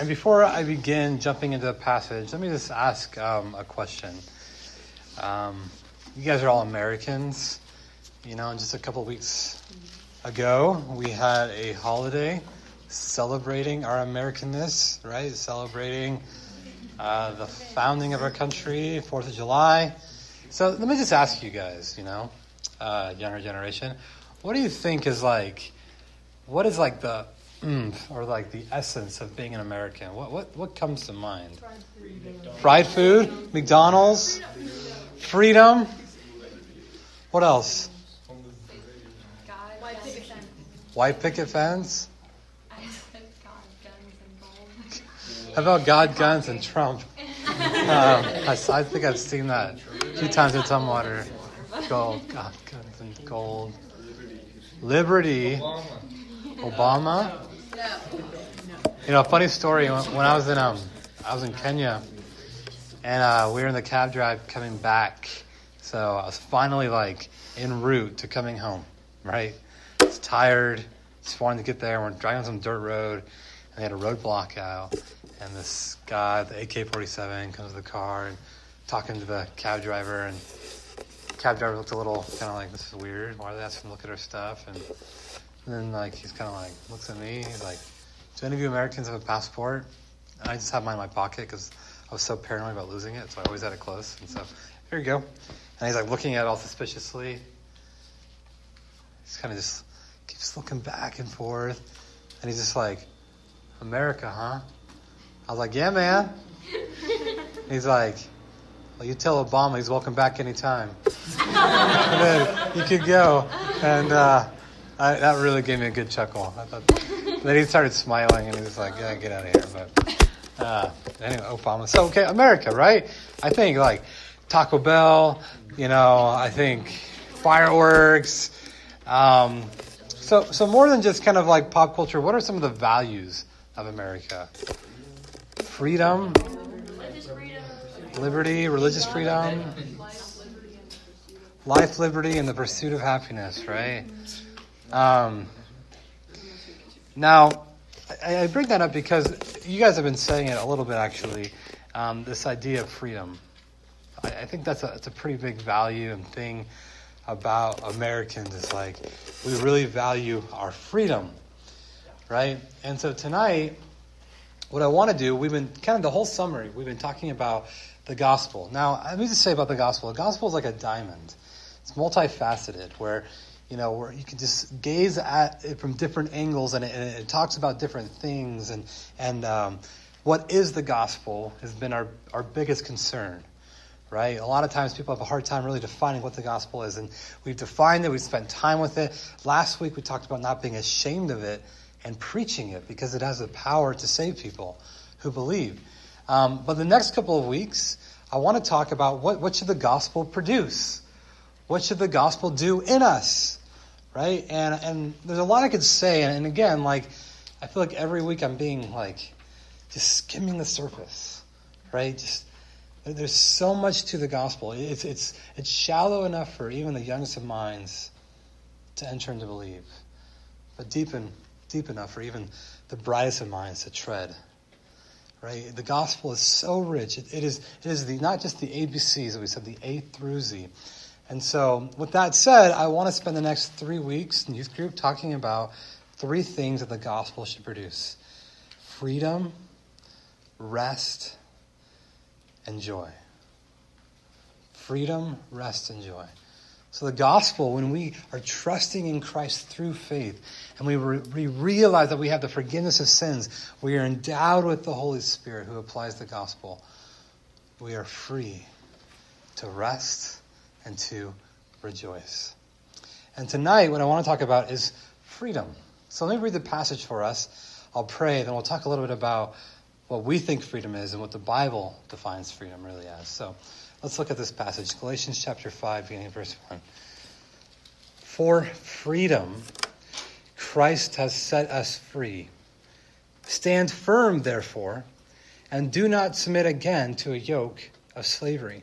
And before I begin jumping into the passage, let me just ask um, a question. Um, you guys are all Americans. You know, just a couple weeks ago, we had a holiday celebrating our Americanness, right? Celebrating uh, the founding of our country, Fourth of July. So let me just ask you guys, you know, uh, younger generation, what do you think is like, what is like the oomph or like the essence of being an American? What what what comes to mind? Fried food, McDonald's, freedom. What else? White picket fence. White picket fence. How about God, guns, and Trump? Um, I, I, think I've seen that a few times in Tumwater. Gold, God, guns, and gold. Liberty. Obama. You know, funny story. When, I was in um, I was in Kenya, and uh, we were in the cab drive coming back. So I was finally like en route to coming home. Right? I was tired. Just wanted to get there. We're driving on some dirt road, and they had a roadblock out. And this guy, the AK-47, comes to the car and talking to the cab driver. And cab driver looked a little kind of like, "This is weird. Why are they asking to look at our stuff?" And, and then like he's kind of like looks at me. He's like, "Do any of you Americans have a passport?" And I just have mine in my pocket because I was so paranoid about losing it, so I always had it close. And so here you go. And he's like looking at it all suspiciously. He's kind of just keeps looking back and forth, and he's just like, "America, huh?" I was like, "Yeah, man." he's like, "Well, you tell Obama he's welcome back anytime." and then you could go, and uh, I, that really gave me a good chuckle. I thought, then he started smiling, and he was like, "Yeah, get out of here." But uh, anyway, Obama. So okay, America, right? I think like Taco Bell. You know, I think fireworks. Um, so, so more than just kind of like pop culture, what are some of the values of America? Freedom, liberty, religious freedom, life, liberty, and the pursuit of happiness, right? Um, now, I, bring that up because you guys have been saying it a little bit actually. Um, this idea of freedom. I, I think that's a, it's a pretty big value and thing about Americans is like we really value our freedom, right? And so tonight, what I want to do, we've been kind of the whole summary, we've been talking about the gospel. Now, let me just say about the gospel the gospel is like a diamond, it's multifaceted, where you know, where you can just gaze at it from different angles, and it, and it talks about different things, and and um, what is the gospel has been our our biggest concern, right? A lot of times people have a hard time really defining what the gospel is, and we've defined it, we've spent time with it. Last week we talked about not being ashamed of it and preaching it because it has the power to save people who believe. Um, but the next couple of weeks, I want to talk about what, what should the gospel produce? What should the gospel do in us? Right? And, and there's a lot I could say. And, and again, like, I feel like every week I'm being like, just skimming the surface, right? Just there's so much to the gospel. It's, it's, it's shallow enough for even the youngest of minds to enter and to believe, but deep, in, deep enough for even the brightest of minds to tread. Right? The gospel is so rich. it, it is, it is the, not just the ABCs, that we said, the A through Z. And so, with that said, I want to spend the next three weeks in youth group talking about three things that the gospel should produce freedom, rest, and joy. Freedom, rest, and joy. So, the gospel, when we are trusting in Christ through faith and we, re- we realize that we have the forgiveness of sins, we are endowed with the Holy Spirit who applies the gospel, we are free to rest and to rejoice. And tonight, what I want to talk about is freedom. So, let me read the passage for us. I'll pray, then we'll talk a little bit about what we think freedom is and what the Bible defines freedom really as. So let's look at this passage Galatians chapter 5, beginning verse 1. For freedom, Christ has set us free. Stand firm, therefore, and do not submit again to a yoke of slavery.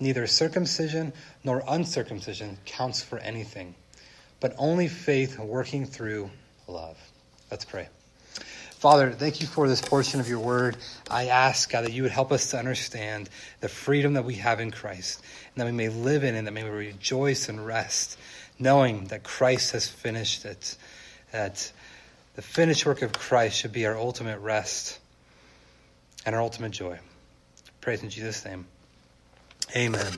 neither circumcision nor uncircumcision counts for anything, but only faith working through love. Let's pray. Father, thank you for this portion of your word. I ask, God, that you would help us to understand the freedom that we have in Christ, and that we may live in it, and that we may rejoice and rest, knowing that Christ has finished it, that the finished work of Christ should be our ultimate rest and our ultimate joy. Praise in Jesus' name. Amen.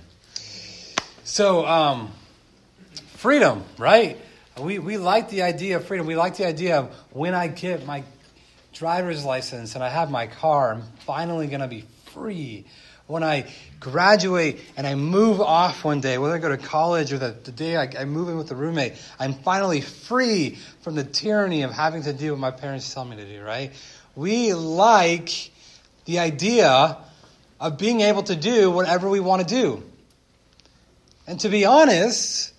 So, um, freedom, right? We, we like the idea of freedom. We like the idea of when I get my driver's license and I have my car, I'm finally going to be free. When I graduate and I move off one day, whether I go to college or the, the day I, I move in with a roommate, I'm finally free from the tyranny of having to do what my parents tell me to do, right? We like the idea of being able to do whatever we want to do. And to be honest,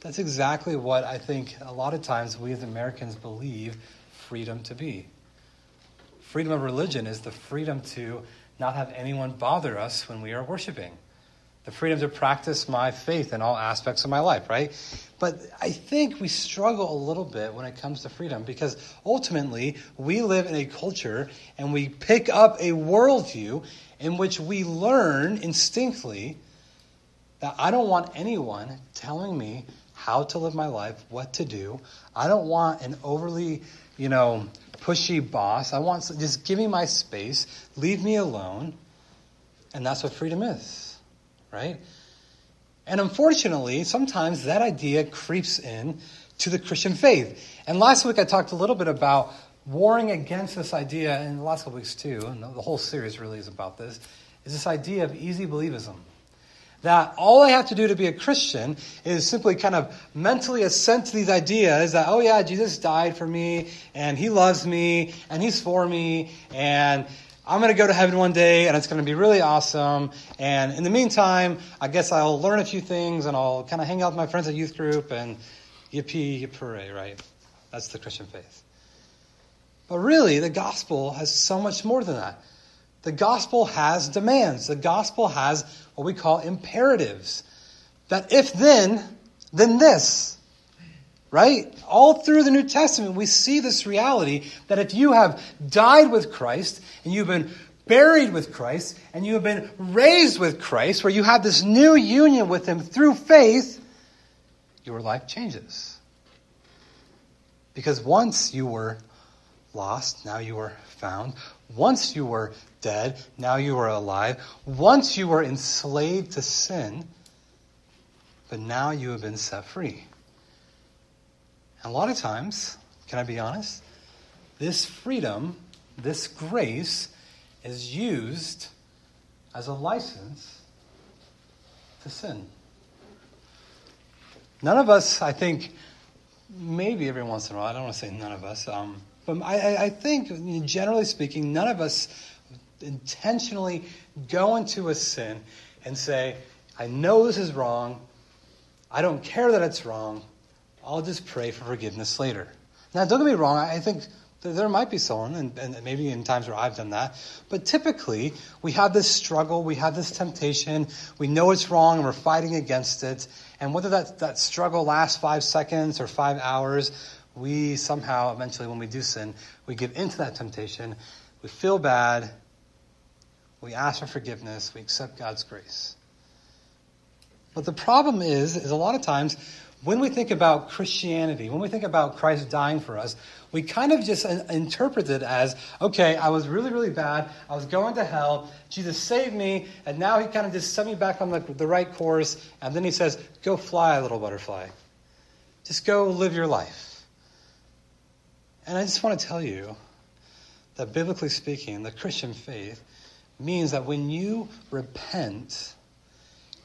that's exactly what I think a lot of times we as Americans believe freedom to be. Freedom of religion is the freedom to not have anyone bother us when we are worshiping. The freedom to practice my faith in all aspects of my life, right? But I think we struggle a little bit when it comes to freedom because ultimately we live in a culture and we pick up a worldview in which we learn instinctively that I don't want anyone telling me how to live my life, what to do. I don't want an overly, you know, pushy boss. I want just give me my space, leave me alone. And that's what freedom is, right? And unfortunately, sometimes that idea creeps in to the Christian faith. And last week I talked a little bit about warring against this idea, and the last couple weeks too, and the whole series really is about this, is this idea of easy believism that all I have to do to be a Christian is simply kind of mentally assent to these ideas that, oh yeah, Jesus died for me, and he loves me, and he's for me, and I'm going to go to heaven one day, and it's going to be really awesome. And in the meantime, I guess I'll learn a few things, and I'll kind of hang out with my friends at youth group, and yippee, yippee, right? That's the Christian faith. But really, the gospel has so much more than that. The gospel has demands. The gospel has what we call imperatives. That if then, then this. Right? All through the New Testament, we see this reality that if you have died with Christ and you've been buried with Christ and you have been raised with Christ, where you have this new union with Him through faith, your life changes. Because once you were lost, now you are found. Once you were dead, now you are alive. Once you were enslaved to sin, but now you have been set free. And a lot of times, can I be honest? This freedom, this grace, is used as a license to sin. None of us, I think, maybe every once in a while, I don't want to say none of us, um, but I, I think, generally speaking, none of us intentionally go into a sin and say, I know this is wrong. I don't care that it's wrong. I'll just pray for forgiveness later. Now, don't get me wrong. I think there might be someone, and, and, maybe in times where I've done that, but typically we have this struggle, we have this temptation, we know it's wrong, and we're fighting against it. And whether that, that struggle lasts five seconds or five hours, we somehow, eventually, when we do sin, we give into that temptation, we feel bad, we ask for forgiveness, we accept God's grace. But the problem is, is a lot of times when we think about Christianity, when we think about Christ dying for us, we kind of just interpret it as, okay, I was really, really bad. I was going to hell. Jesus saved me, and now he kind of just set me back on the, the right course. And then he says, go fly, little butterfly. Just go live your life. And I just want to tell you that biblically speaking, the Christian faith means that when you repent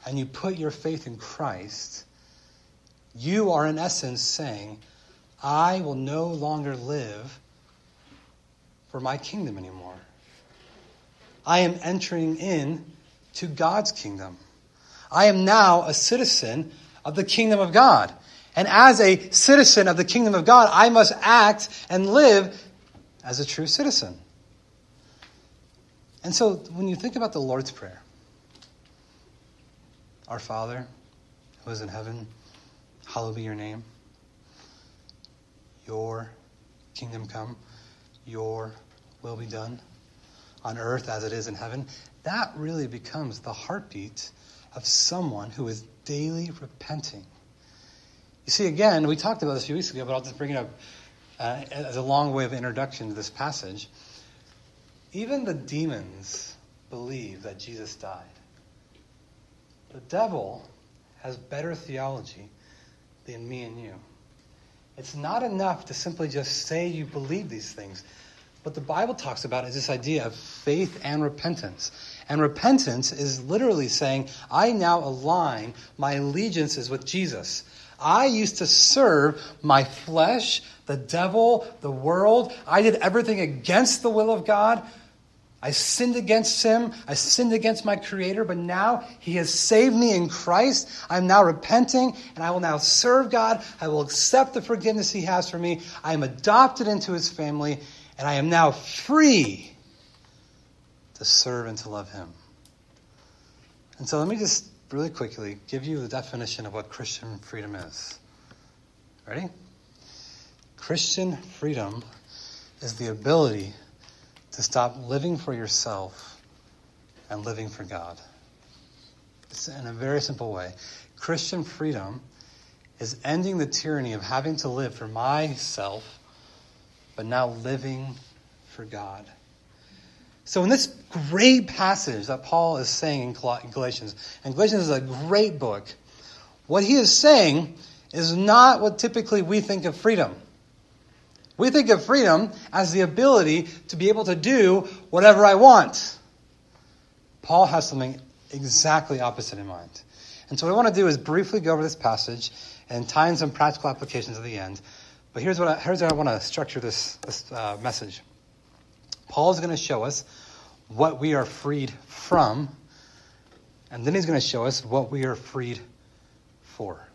and you put your faith in Christ, you are in essence saying, I will no longer live for my kingdom anymore. I am entering in to God's kingdom. I am now a citizen of the kingdom of God. And as a citizen of the kingdom of God, I must act and live as a true citizen. And so when you think about the Lord's Prayer, Our Father, who is in heaven, hallowed be your name. Your kingdom come, your will be done on earth as it is in heaven. That really becomes the heartbeat of someone who is daily repenting. You see, again, we talked about this a few weeks ago, but I'll just bring it up uh, as a long way of introduction to this passage. Even the demons believe that Jesus died. The devil has better theology than me and you. It's not enough to simply just say you believe these things. What the Bible talks about is this idea of faith and repentance. And repentance is literally saying, I now align my allegiances with Jesus. I used to serve my flesh, the devil, the world. I did everything against the will of God. I sinned against him. I sinned against my creator, but now he has saved me in Christ. I'm now repenting and I will now serve God. I will accept the forgiveness he has for me. I am adopted into his family and I am now free to serve and to love him. And so let me just really quickly give you the definition of what Christian freedom is. Ready? Christian freedom is the ability to stop living for yourself and living for God. It's in a very simple way. Christian freedom is ending the tyranny of having to live for myself, but now living for God. So, in this great passage that Paul is saying in Galatians, and Galatians is a great book, what he is saying is not what typically we think of freedom. We think of freedom as the ability to be able to do whatever I want. Paul has something exactly opposite in mind. And so, what I want to do is briefly go over this passage and tie in some practical applications at the end. But here's what I, here's how I want to structure this, this uh, message. Paul is going to show us what we are freed from, and then he's going to show us what we are freed for.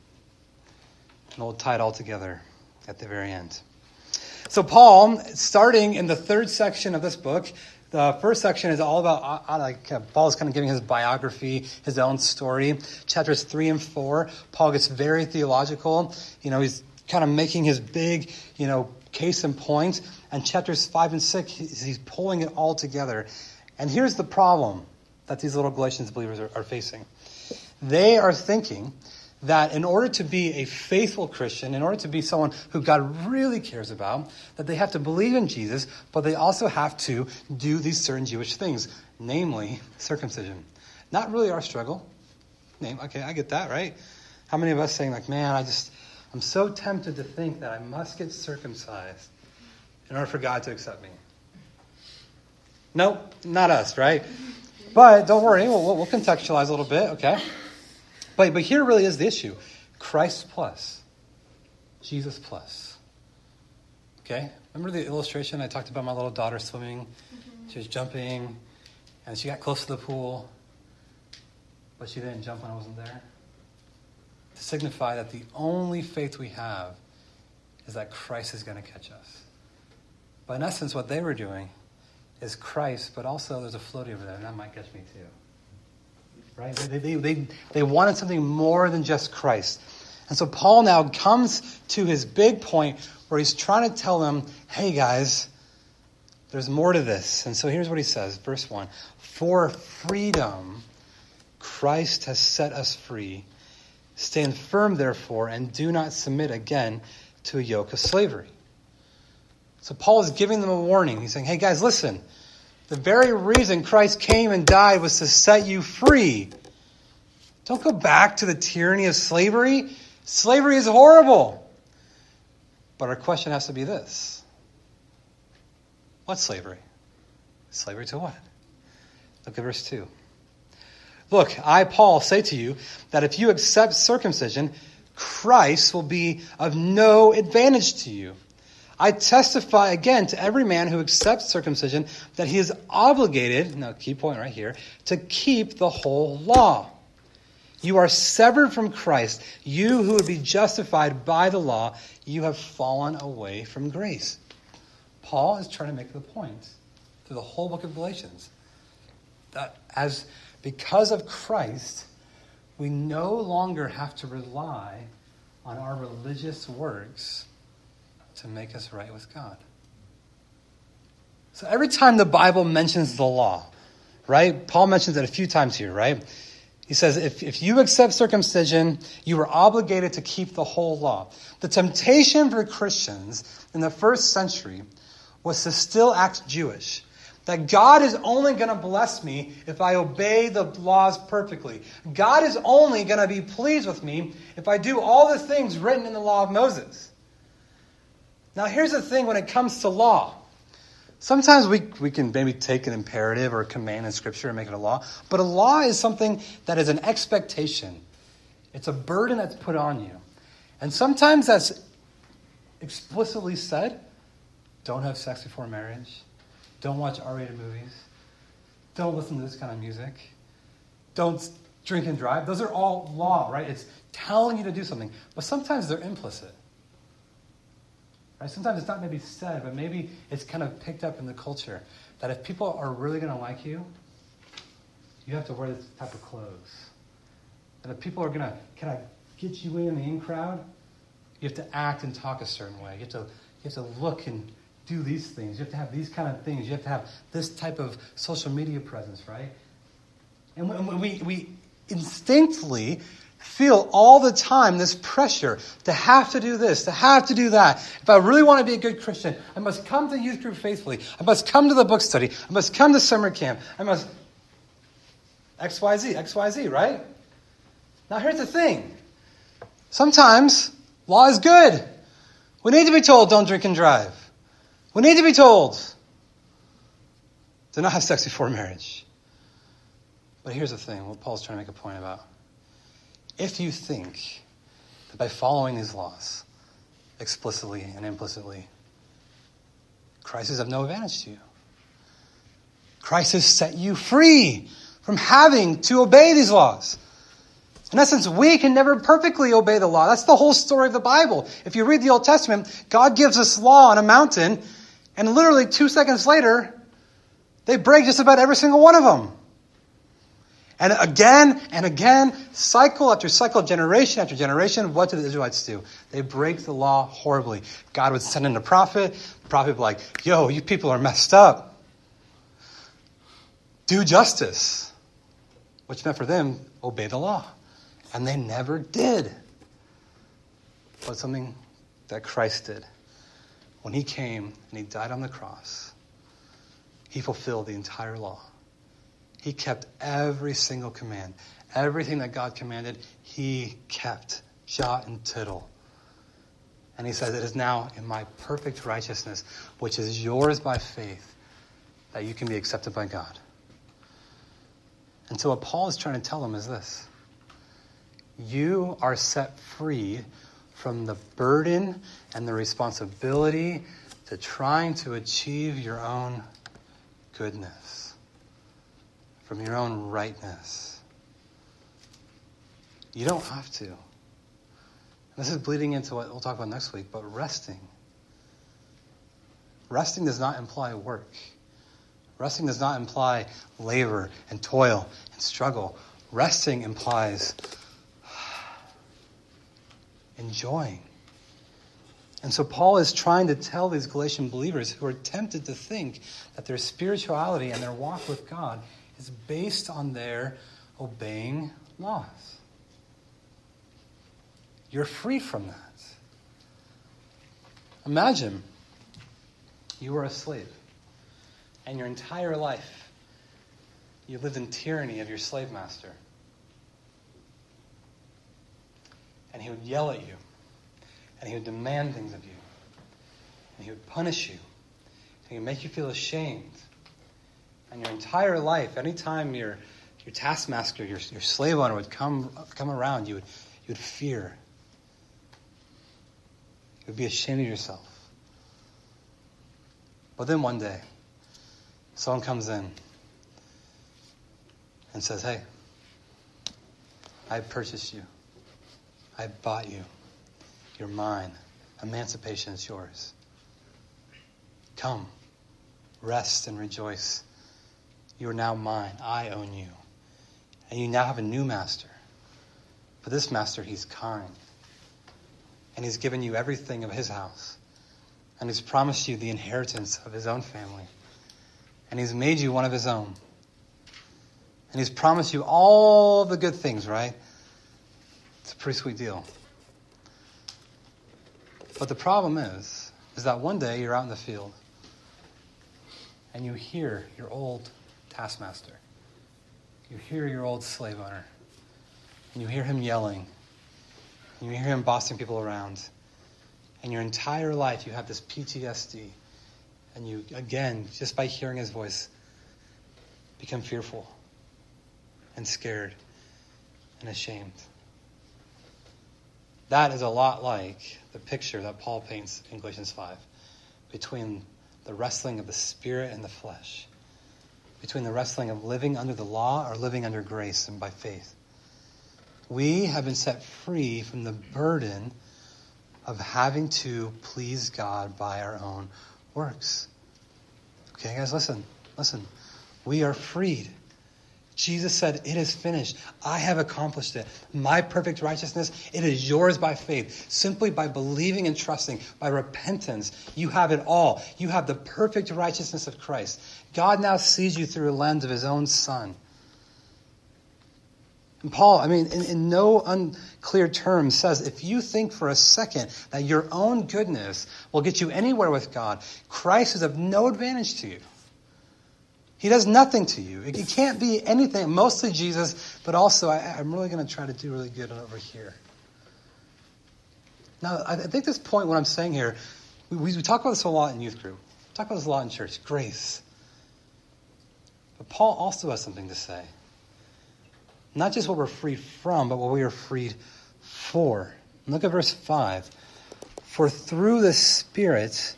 And we'll tie it all together at the very end. So, Paul, starting in the third section of this book, the first section is all about uh, uh like uh, Paul's kind of giving his biography, his own story. Chapters three and four, Paul gets very theological. You know, he's kind of making his big, you know, case and point. And chapters 5 and 6, he's pulling it all together. And here's the problem that these little Galatians believers are, are facing they are thinking that in order to be a faithful Christian, in order to be someone who God really cares about, that they have to believe in Jesus, but they also have to do these certain Jewish things, namely circumcision. Not really our struggle. Name, okay, I get that, right? How many of us saying like, man, I just, I'm so tempted to think that I must get circumcised in order for God to accept me. Nope, not us, right? But don't worry, we'll, we'll contextualize a little bit, okay? But, but here really is the issue Christ plus, Jesus plus. Okay? Remember the illustration I talked about my little daughter swimming? Mm-hmm. She was jumping, and she got close to the pool, but she didn't jump when I wasn't there to signify that the only faith we have is that Christ is going to catch us. But in essence, what they were doing is Christ, but also there's a floaty over there, and that might catch me too. Right? They, they, they, they wanted something more than just Christ. And so Paul now comes to his big point where he's trying to tell them, hey guys, there's more to this. And so here's what he says, verse 1 For freedom, Christ has set us free. Stand firm, therefore, and do not submit again to a yoke of slavery. So Paul is giving them a warning. He's saying, hey guys, listen. The very reason Christ came and died was to set you free. Don't go back to the tyranny of slavery. Slavery is horrible. But our question has to be this What slavery? Slavery to what? Look at verse 2. Look, I, Paul, say to you that if you accept circumcision, Christ will be of no advantage to you. I testify again to every man who accepts circumcision that he is obligated, now key point right here, to keep the whole law. You are severed from Christ. You who would be justified by the law, you have fallen away from grace. Paul is trying to make the point through the whole book of Galatians that as because of Christ, we no longer have to rely on our religious works to make us right with God. So every time the Bible mentions the law, right? Paul mentions it a few times here, right? He says, if, if you accept circumcision, you are obligated to keep the whole law. The temptation for Christians in the first century was to still act Jewish. That God is only going to bless me if I obey the laws perfectly. God is only going to be pleased with me if I do all the things written in the law of Moses. Now, here's the thing when it comes to law. Sometimes we, we can maybe take an imperative or a command in Scripture and make it a law, but a law is something that is an expectation. It's a burden that's put on you. And sometimes that's explicitly said don't have sex before marriage, don't watch R rated movies, don't listen to this kind of music, don't drink and drive. Those are all law, right? It's telling you to do something, but sometimes they're implicit. Right? Sometimes it's not maybe said, but maybe it's kind of picked up in the culture that if people are really going to like you, you have to wear this type of clothes. And if people are going to kind of get you in the in crowd, you have to act and talk a certain way. You have to, you have to look and do these things. You have to have these kind of things. You have to have this type of social media presence, right? And we, we instinctively feel all the time this pressure to have to do this, to have to do that. If I really want to be a good Christian, I must come to youth group faithfully. I must come to the book study. I must come to summer camp. I must XYZ, XYZ, right? Now here's the thing. Sometimes law is good. We need to be told don't drink and drive. We need to be told to not have sex before marriage. But here's the thing what Paul's trying to make a point about if you think that by following these laws explicitly and implicitly, Christ is of no advantage to you, Christ has set you free from having to obey these laws. In essence, we can never perfectly obey the law. That's the whole story of the Bible. If you read the Old Testament, God gives us law on a mountain, and literally two seconds later, they break just about every single one of them. And again and again, cycle after cycle, generation after generation, what do the Israelites do? They break the law horribly. God would send in a prophet. The prophet would be like, yo, you people are messed up. Do justice. Which meant for them, obey the law. And they never did. But something that Christ did. When he came and he died on the cross, he fulfilled the entire law. He kept every single command. Everything that God commanded, he kept, jot and tittle. And he says, It is now in my perfect righteousness, which is yours by faith, that you can be accepted by God. And so, what Paul is trying to tell them is this You are set free from the burden and the responsibility to trying to achieve your own goodness from your own rightness. You don't have to. This is bleeding into what we'll talk about next week, but resting. Resting does not imply work. Resting does not imply labor and toil and struggle. Resting implies enjoying. And so Paul is trying to tell these Galatian believers who are tempted to think that their spirituality and their walk with God is based on their obeying laws. You're free from that. Imagine you were a slave, and your entire life you lived in tyranny of your slave master. And he would yell at you, and he would demand things of you, and he would punish you, and he would make you feel ashamed and your entire life, anytime your, your taskmaster, your, your slave owner would come, come around, you would, you would fear. You would be ashamed of yourself. But then one day, someone comes in and says, Hey, I purchased you. I bought you. You're mine. Emancipation is yours. Come, rest and rejoice. You are now mine. I own you. And you now have a new master. But this master, he's kind. And he's given you everything of his house. And he's promised you the inheritance of his own family. And he's made you one of his own. And he's promised you all the good things, right? It's a pretty sweet deal. But the problem is, is that one day you're out in the field and you hear your old taskmaster. You hear your old slave owner. And you hear him yelling. And you hear him bossing people around. And your entire life you have this PTSD. And you, again, just by hearing his voice, become fearful and scared and ashamed. That is a lot like the picture that Paul paints in Galatians 5 between the wrestling of the spirit and the flesh, between the wrestling of living under the law or living under grace and by faith. We have been set free from the burden of having to please God by our own works. Okay, guys, listen, listen. We are freed. Jesus said, It is finished. I have accomplished it. My perfect righteousness, it is yours by faith. Simply by believing and trusting, by repentance, you have it all. You have the perfect righteousness of Christ. God now sees you through a lens of his own Son. And Paul, I mean, in, in no unclear terms, says if you think for a second that your own goodness will get you anywhere with God, Christ is of no advantage to you. He does nothing to you. It, can't be anything, mostly Jesus, but also I, am really going to try to do really good over here. Now, I think this point, what I'm saying here, we, we talk about this a lot in youth group. We talk about this a lot in church grace. But Paul also has something to say. Not just what we're freed from, but what we are freed for. Look at verse 5. For through the Spirit,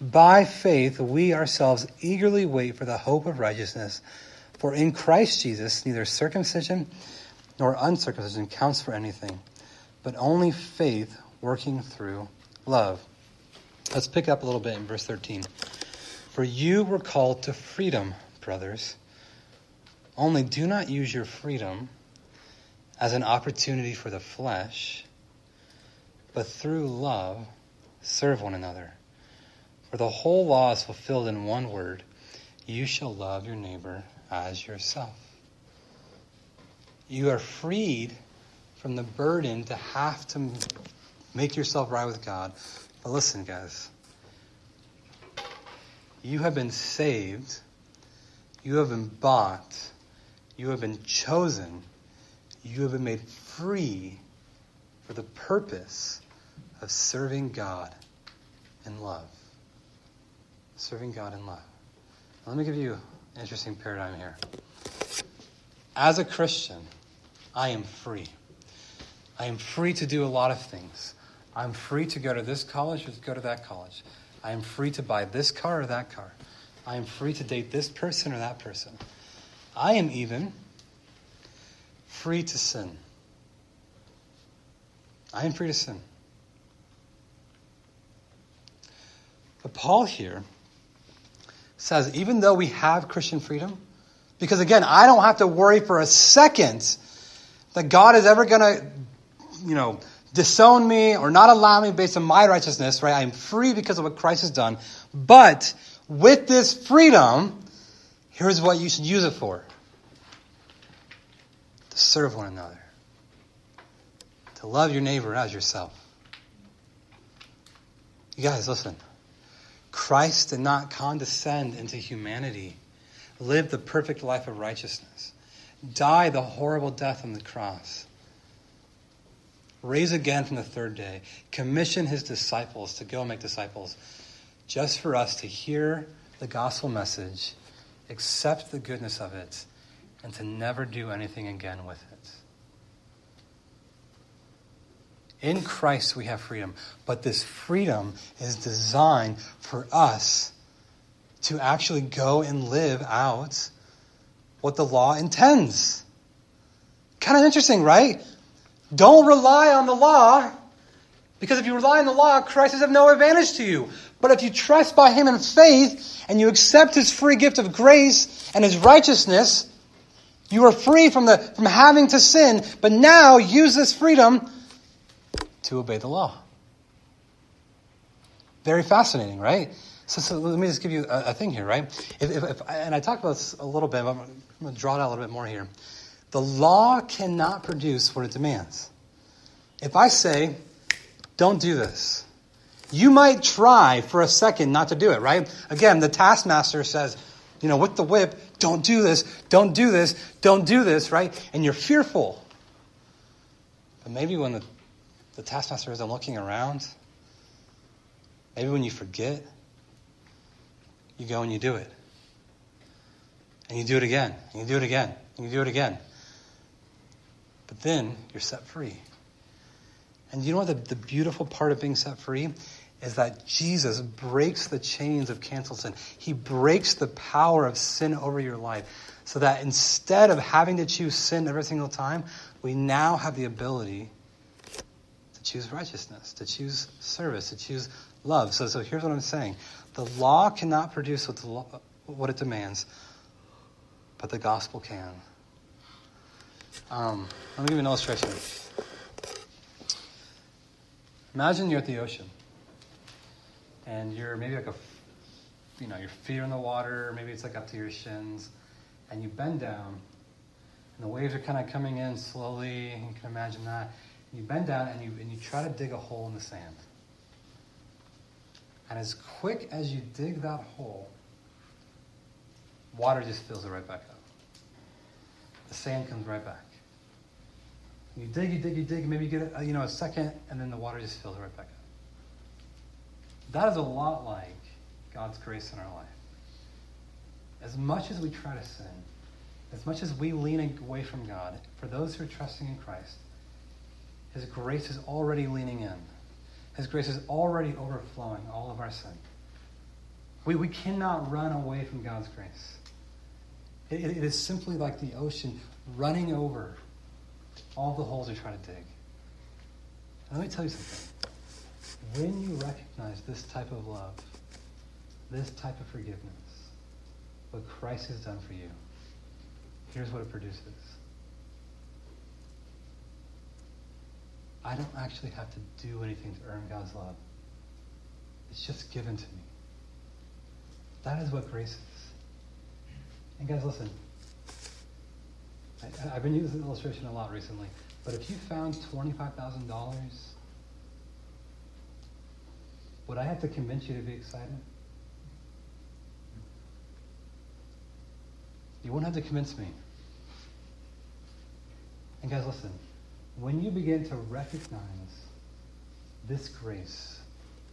by faith, we ourselves eagerly wait for the hope of righteousness. For in Christ Jesus, neither circumcision nor uncircumcision counts for anything, but only faith working through love. Let's pick up a little bit in verse 13. For you were called to freedom, brothers. Only do not use your freedom as an opportunity for the flesh, but through love serve one another. For the whole law is fulfilled in one word you shall love your neighbor as yourself. You are freed from the burden to have to make yourself right with God. But listen, guys. You have been saved. You have been bought. You have been chosen. You have been made free for the purpose of serving God in love serving God in love. Let me give you an interesting paradigm here. As a Christian, I am free. I am free to do a lot of things. I'm free to go to this college or to go to that college. I am free to buy this car or that car. I am free to date this person or that person. I am even free to sin. I am free to sin. But Paul here says, even though we have Christian freedom, because again, I don't have to worry for a second that God is ever going to, you know, disown me or not allow me based on my righteousness, right? I'm free because of what Christ has done. But with this freedom, here's what you should use it for to serve one another, to love your neighbor as yourself. You guys, listen. Christ did not condescend into humanity, live the perfect life of righteousness, die the horrible death on the cross, raise again from the third day, commission his disciples to go make disciples, just for us to hear the gospel message, accept the goodness of it, and to never do anything again with it. In Christ we have freedom, but this freedom is designed for us to actually go and live out what the law intends. Kind of interesting, right? Don't rely on the law, because if you rely on the law, Christ is of no advantage to you. But if you trust by Him in faith and you accept His free gift of grace and His righteousness, you are free from, the, from having to sin, but now use this freedom to obey the law. Very fascinating, right? So, so let me just give you a, a thing here, right? If, if, if, and I talked about this a little bit, but I'm going to draw it out a little bit more here. The law cannot produce what it demands. If I say, don't do this, you might try for a second not to do it, right? Again, the taskmaster says, you know, with the whip, don't do this, don't do this, don't do this, right? And you're fearful. But maybe when the, the taskmaster isn't looking around, maybe when you forget, you go and you do it. And you do it again, and you do it again, and you do it again. But then you're set free. And you know what the, the beautiful part of being set free is that Jesus breaks the chains of canceled sin. He breaks the power of sin over your life. So that instead of having to choose sin every single time, we now have the ability to choose righteousness, to choose service, to choose love. So, so here's what I'm saying the law cannot produce what, law, what it demands, but the gospel can. Um, let me give you an illustration. Imagine you're at the ocean and you're maybe like a, you know, your feet are in the water, maybe it's like up to your shins, and you bend down, and the waves are kind of coming in slowly. You can imagine that. You bend down and you and you try to dig a hole in the sand. And as quick as you dig that hole, water just fills it right back up. The sand comes right back. You dig, you dig, you dig. Maybe you get a, you know a second, and then the water just fills it right back up. That is a lot like God's grace in our life. As much as we try to sin, as much as we lean away from God, for those who are trusting in Christ, His grace is already leaning in. His grace is already overflowing all of our sin. We, we cannot run away from God's grace. It, it is simply like the ocean running over all the holes we try to dig. And let me tell you something. When you recognize this type of love, this type of forgiveness, what Christ has done for you, here's what it produces. I don't actually have to do anything to earn God's love. It's just given to me. That is what grace is. And guys, listen. I, have been using this illustration a lot recently, but if you found $25,000 would I have to convince you to be excited? You won't have to convince me. And guys, listen. When you begin to recognize this grace,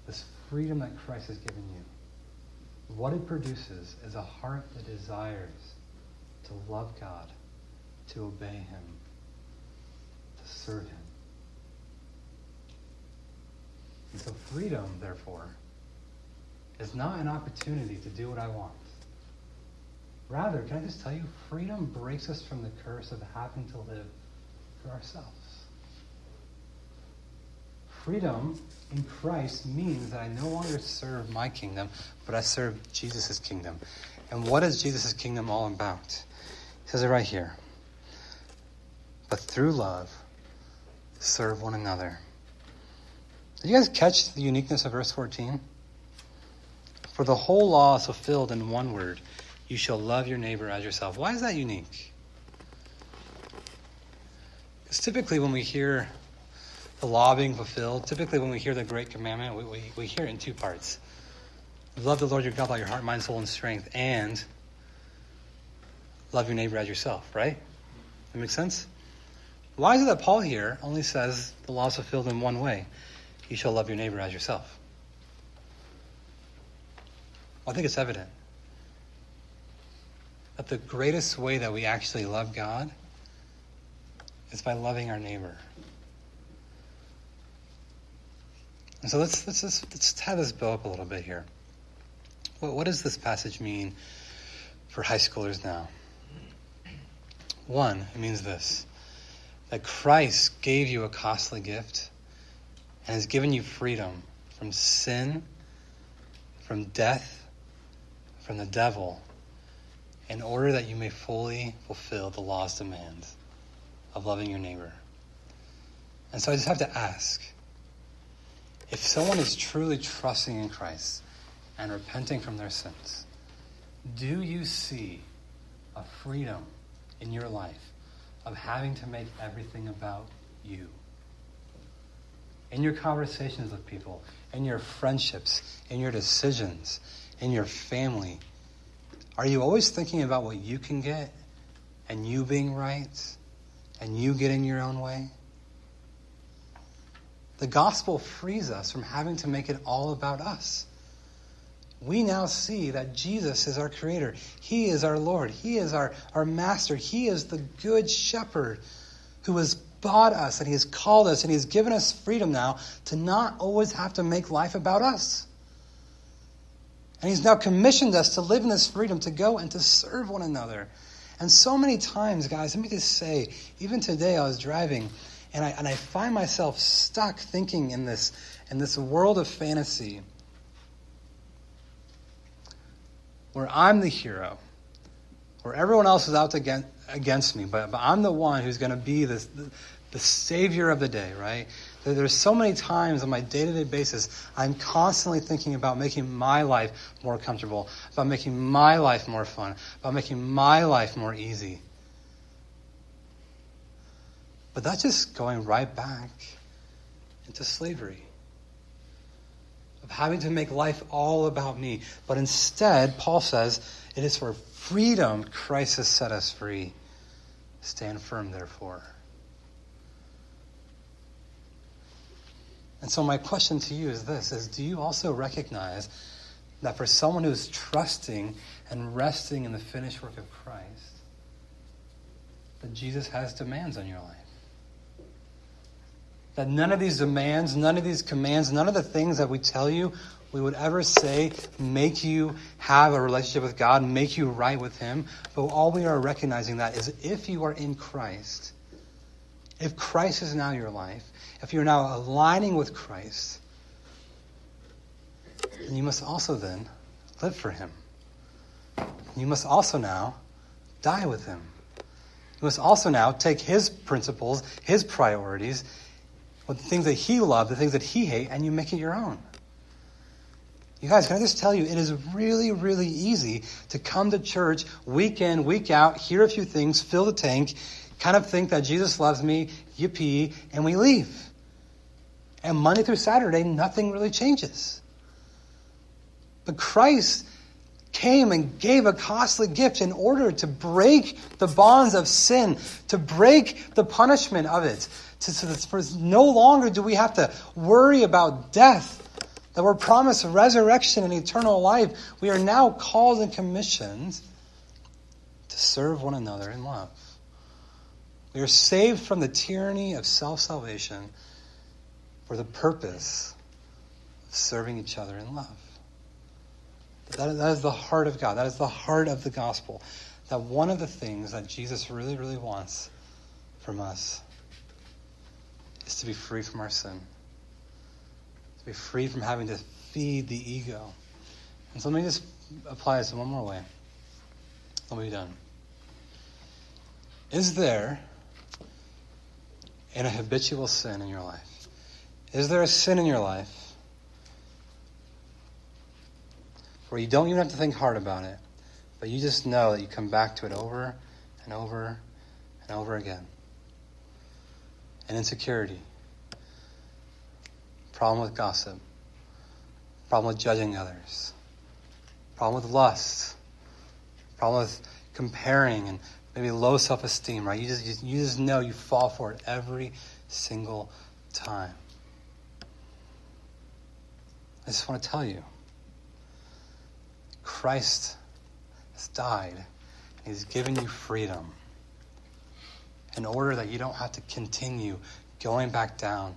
this freedom that Christ has given you, what it produces is a heart that desires to love God, to obey Him, to serve Him. And so freedom, therefore, is not an opportunity to do what I want. Rather, can I just tell you, freedom breaks us from the curse of having to live for ourselves. Freedom in Christ means that I no longer serve my kingdom, but I serve Jesus' kingdom. And what is Jesus' kingdom all about? He says it right here. But through love, serve one another. Did you guys catch the uniqueness of verse 14? For the whole law is fulfilled in one word you shall love your neighbor as yourself. Why is that unique? Because typically, when we hear the law being fulfilled, typically, when we hear the great commandment, we, we, we hear it in two parts love the Lord your God by your heart, mind, soul, and strength, and love your neighbor as yourself, right? That makes sense? Why is it that Paul here only says the law is fulfilled in one way? you shall love your neighbor as yourself. Well, I think it's evident that the greatest way that we actually love God is by loving our neighbor. And so let's let's let's, let's tie this bow up a little bit here. what, what does this passage mean for high schoolers now? One, it means this that Christ gave you a costly gift and has given you freedom from sin, from death, from the devil, in order that you may fully fulfill the law's demands of loving your neighbor. And so I just have to ask if someone is truly trusting in Christ and repenting from their sins, do you see a freedom in your life of having to make everything about you? In your conversations with people, in your friendships, in your decisions, in your family, are you always thinking about what you can get and you being right and you getting your own way? The gospel frees us from having to make it all about us. We now see that Jesus is our creator. He is our Lord. He is our, our master. He is the good shepherd who has bought us and he has called us and he has given us freedom now to not always have to make life about us. And he's now commissioned us to live in this freedom to go and to serve one another. And so many times, guys, let me just say, even today I was driving and I, and I find myself stuck thinking in this, in this world of fantasy where I'm the hero, where everyone else is out against, against me, but, but I'm the one who's going to be this, the, the savior of the day, right? There's so many times on my day to day basis, I'm constantly thinking about making my life more comfortable, about making my life more fun, about making my life more easy. But that's just going right back into slavery. Of having to make life all about me. But instead, Paul says, it is for freedom Christ has set us free. Stand firm, therefore. And so my question to you is this is do you also recognize that for someone who's trusting and resting in the finished work of Christ, that Jesus has demands on your life? That none of these demands, none of these commands, none of the things that we tell you we would ever say make you have a relationship with God, make you right with Him. But all we are recognizing that is if you are in Christ, if Christ is now your life, if you're now aligning with Christ, then you must also then live for Him. You must also now die with Him. You must also now take His principles, His priorities, the things that he loved, the things that he hated, and you make it your own. You guys, can I just tell you, it is really, really easy to come to church week in, week out, hear a few things, fill the tank, kind of think that Jesus loves me, yippee, and we leave. And Monday through Saturday, nothing really changes. But Christ came and gave a costly gift in order to break the bonds of sin, to break the punishment of it, to, that for no longer do we have to worry about death, that we're promised resurrection and eternal life. We are now called and commissioned to serve one another in love. We are saved from the tyranny of self salvation for the purpose of serving each other in love. That, that is the heart of God. That is the heart of the gospel. That one of the things that Jesus really, really wants from us is to be free from our sin, to be free from having to feed the ego. And so let me just apply this in one more way. Let me be done. Is there an habitual sin in your life? Is there a sin in your life where you don't even have to think hard about it, but you just know that you come back to it over and over and over again? And insecurity, problem with gossip, problem with judging others, problem with lust, problem with comparing and maybe low self esteem, right? You just, you just know you fall for it every single time. I just want to tell you Christ has died, and He's given you freedom in order that you don't have to continue going back down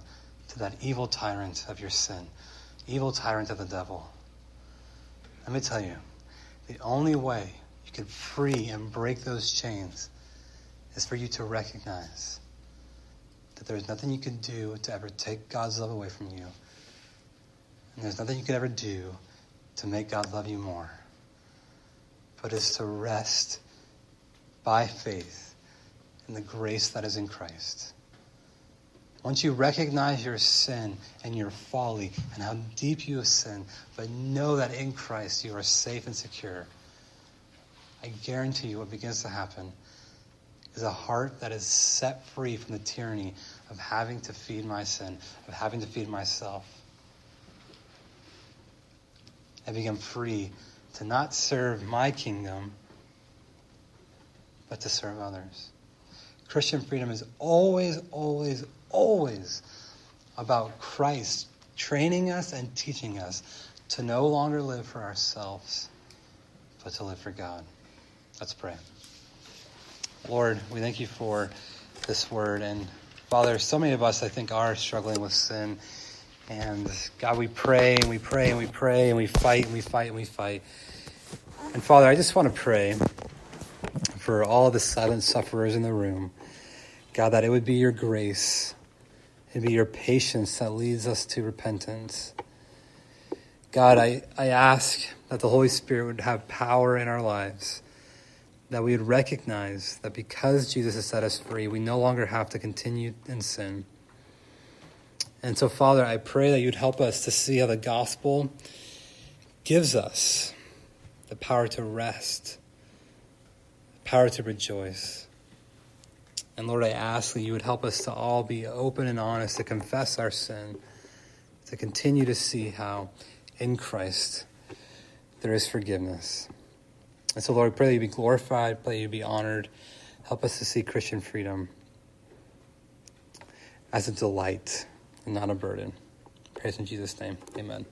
to that evil tyrant of your sin, evil tyrant of the devil. Let me tell you, the only way you can free and break those chains is for you to recognize that there's nothing you can do to ever take God's love away from you. And there's nothing you can ever do to make God love you more. But it's to rest by faith in the grace that is in Christ. Once you recognize your sin and your folly and how deep you have sinned, but know that in Christ you are safe and secure, I guarantee you what begins to happen is a heart that is set free from the tyranny of having to feed my sin, of having to feed myself. I become free to not serve my kingdom, but to serve others. Christian freedom is always, always, always about Christ training us and teaching us to no longer live for ourselves, but to live for God. Let's pray. Lord, we thank you for this word. And Father, so many of us, I think, are struggling with sin. And God, we pray and we pray and we pray and we fight and we fight and we fight. And Father, I just want to pray for all the silent sufferers in the room. God, that it would be your grace, it'd be your patience that leads us to repentance. God, I, I ask that the Holy Spirit would have power in our lives that we would recognize that because Jesus has set us free, we no longer have to continue in sin. And so, Father, I pray that you'd help us to see how the gospel gives us the power to rest, power to rejoice. And Lord, I ask that you would help us to all be open and honest, to confess our sin, to continue to see how in Christ there is forgiveness. And so, Lord, I pray that you be glorified, pray that you be honored. Help us to see Christian freedom as a delight and not a burden. Praise in Jesus' name. Amen.